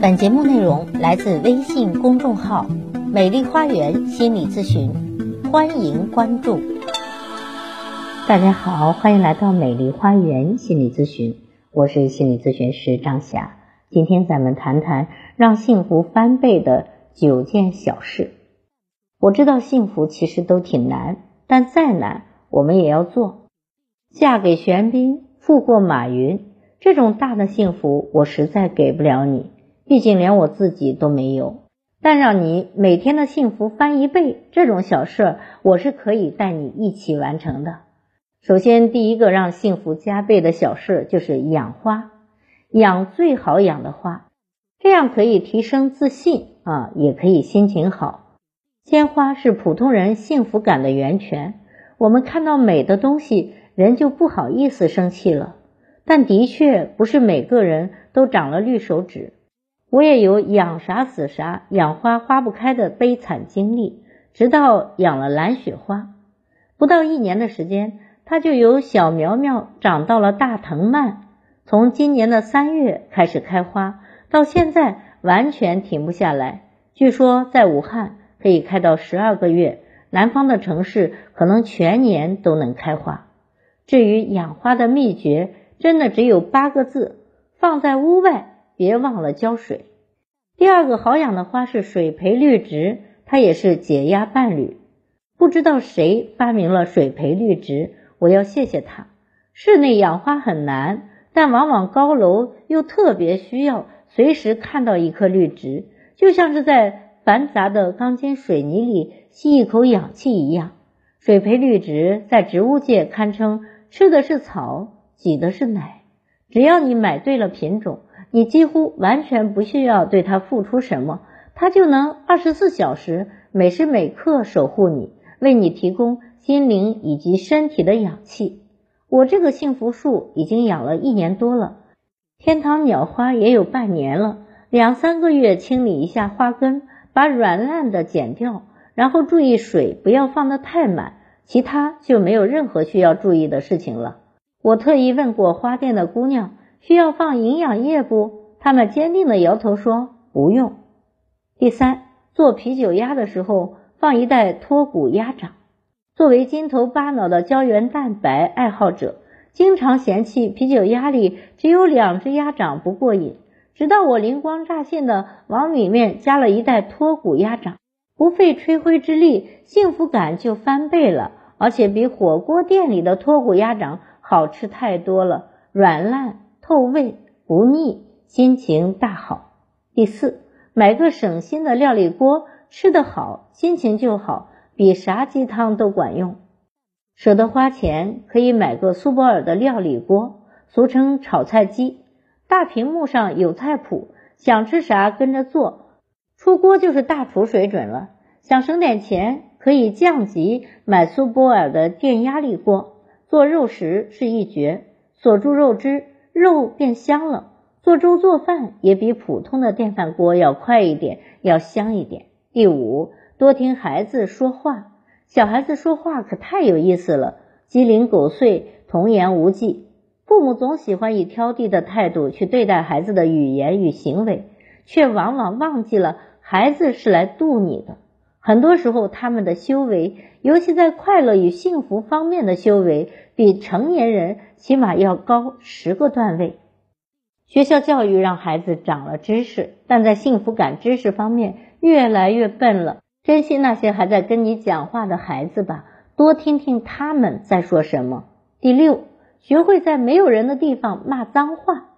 本节目内容来自微信公众号“美丽花园心理咨询”，欢迎关注。大家好，欢迎来到美丽花园心理咨询，我是心理咨询师张霞。今天咱们谈谈让幸福翻倍的九件小事。我知道幸福其实都挺难，但再难我们也要做。嫁给玄彬，富过马云，这种大的幸福我实在给不了你。毕竟连我自己都没有，但让你每天的幸福翻一倍，这种小事我是可以带你一起完成的。首先，第一个让幸福加倍的小事就是养花，养最好养的花，这样可以提升自信啊，也可以心情好。鲜花是普通人幸福感的源泉，我们看到美的东西，人就不好意思生气了。但的确不是每个人都长了绿手指。我也有养啥死啥，养花花不开的悲惨经历。直到养了蓝雪花，不到一年的时间，它就由小苗苗长到了大藤蔓。从今年的三月开始开花，到现在完全停不下来。据说在武汉可以开到十二个月，南方的城市可能全年都能开花。至于养花的秘诀，真的只有八个字：放在屋外。别忘了浇水。第二个好养的花是水培绿植，它也是解压伴侣。不知道谁发明了水培绿植，我要谢谢他。室内养花很难，但往往高楼又特别需要随时看到一颗绿植，就像是在繁杂的钢筋水泥里吸一口氧气一样。水培绿植在植物界堪称吃的是草，挤的是奶。只要你买对了品种。你几乎完全不需要对它付出什么，它就能二十四小时每时每刻守护你，为你提供心灵以及身体的氧气。我这个幸福树已经养了一年多了，天堂鸟花也有半年了。两三个月清理一下花根，把软烂的剪掉，然后注意水不要放得太满，其他就没有任何需要注意的事情了。我特意问过花店的姑娘。需要放营养液不？他们坚定的摇头说不用。第三，做啤酒鸭的时候放一袋脱骨鸭掌。作为金头巴脑的胶原蛋白爱好者，经常嫌弃啤酒鸭里只有两只鸭掌不过瘾。直到我灵光乍现的往里面加了一袋脱骨鸭掌，不费吹灰之力，幸福感就翻倍了，而且比火锅店里的脱骨鸭掌好吃太多了，软烂。透味不腻，心情大好。第四，买个省心的料理锅，吃得好，心情就好，比啥鸡汤都管用。舍得花钱，可以买个苏泊尔的料理锅，俗称炒菜机。大屏幕上有菜谱，想吃啥跟着做，出锅就是大厨水准了。想省点钱，可以降级买苏泊尔的电压力锅，做肉食是一绝，锁住肉汁。肉变香了，做粥做饭也比普通的电饭锅要快一点，要香一点。第五，多听孩子说话，小孩子说话可太有意思了，鸡零狗碎，童言无忌。父母总喜欢以挑剔的态度去对待孩子的语言与行为，却往往忘记了孩子是来度你的。很多时候，他们的修为，尤其在快乐与幸福方面的修为，比成年人起码要高十个段位。学校教育让孩子长了知识，但在幸福感知识方面越来越笨了。珍惜那些还在跟你讲话的孩子吧，多听听他们在说什么。第六，学会在没有人的地方骂脏话，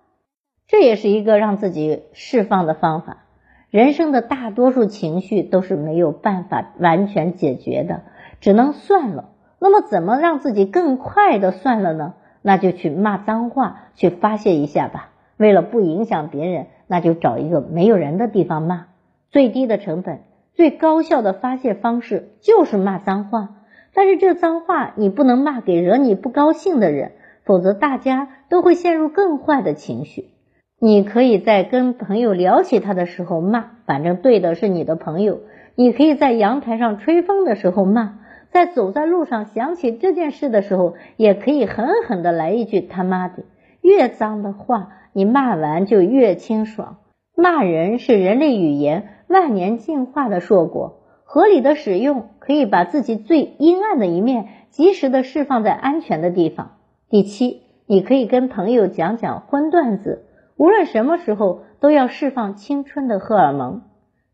这也是一个让自己释放的方法。人生的大多数情绪都是没有办法完全解决的，只能算了。那么，怎么让自己更快的算了呢？那就去骂脏话，去发泄一下吧。为了不影响别人，那就找一个没有人的地方骂。最低的成本、最高效的发泄方式就是骂脏话。但是这脏话你不能骂给惹你不高兴的人，否则大家都会陷入更坏的情绪。你可以在跟朋友聊起他的时候骂，反正对的是你的朋友。你可以在阳台上吹风的时候骂，在走在路上想起这件事的时候，也可以狠狠的来一句他妈的。越脏的话，你骂完就越清爽。骂人是人类语言万年进化的硕果，合理的使用可以把自己最阴暗的一面及时的释放在安全的地方。第七，你可以跟朋友讲讲荤段子，无论什么时候都要释放青春的荷尔蒙，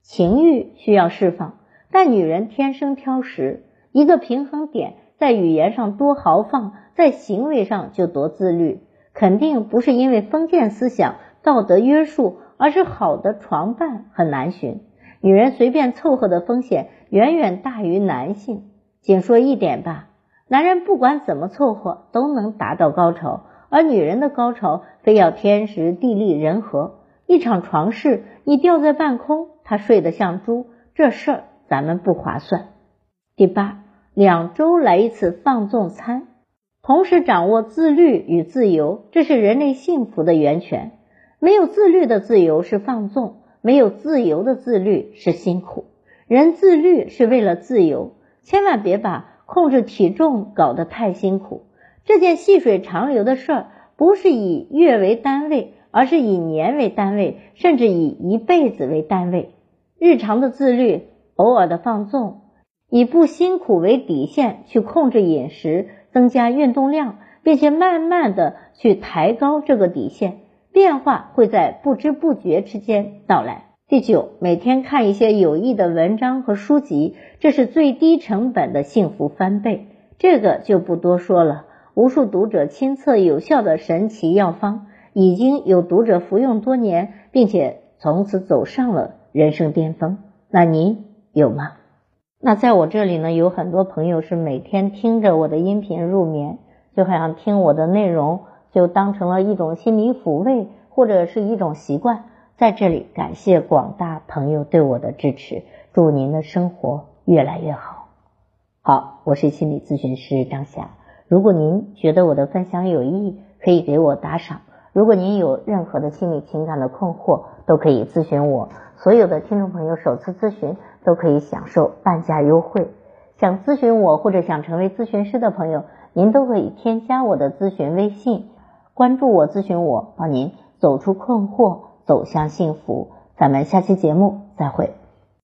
情欲需要释放，但女人天生挑食，一个平衡点在语言上多豪放，在行为上就多自律，肯定不是因为封建思想道德约束。而是好的床伴很难寻，女人随便凑合的风险远远大于男性。仅说一点吧，男人不管怎么凑合都能达到高潮，而女人的高潮非要天时地利人和。一场床事，你吊在半空，他睡得像猪，这事儿咱们不划算。第八，两周来一次放纵餐，同时掌握自律与自由，这是人类幸福的源泉。没有自律的自由是放纵，没有自由的自律是辛苦。人自律是为了自由，千万别把控制体重搞得太辛苦。这件细水长流的事儿，不是以月为单位，而是以年为单位，甚至以一辈子为单位。日常的自律，偶尔的放纵，以不辛苦为底线去控制饮食，增加运动量，并且慢慢的去抬高这个底线。变化会在不知不觉之间到来。第九，每天看一些有益的文章和书籍，这是最低成本的幸福翻倍。这个就不多说了，无数读者亲测有效的神奇药方，已经有读者服用多年，并且从此走上了人生巅峰。那您有吗？那在我这里呢，有很多朋友是每天听着我的音频入眠，就好像听我的内容。就当成了一种心理抚慰，或者是一种习惯。在这里，感谢广大朋友对我的支持，祝您的生活越来越好。好，我是心理咨询师张霞。如果您觉得我的分享有益，可以给我打赏。如果您有任何的心理情感的困惑，都可以咨询我。所有的听众朋友首次咨询都可以享受半价优惠。想咨询我或者想成为咨询师的朋友，您都可以添加我的咨询微信。关注我，咨询我，帮您走出困惑，走向幸福。咱们下期节目再会。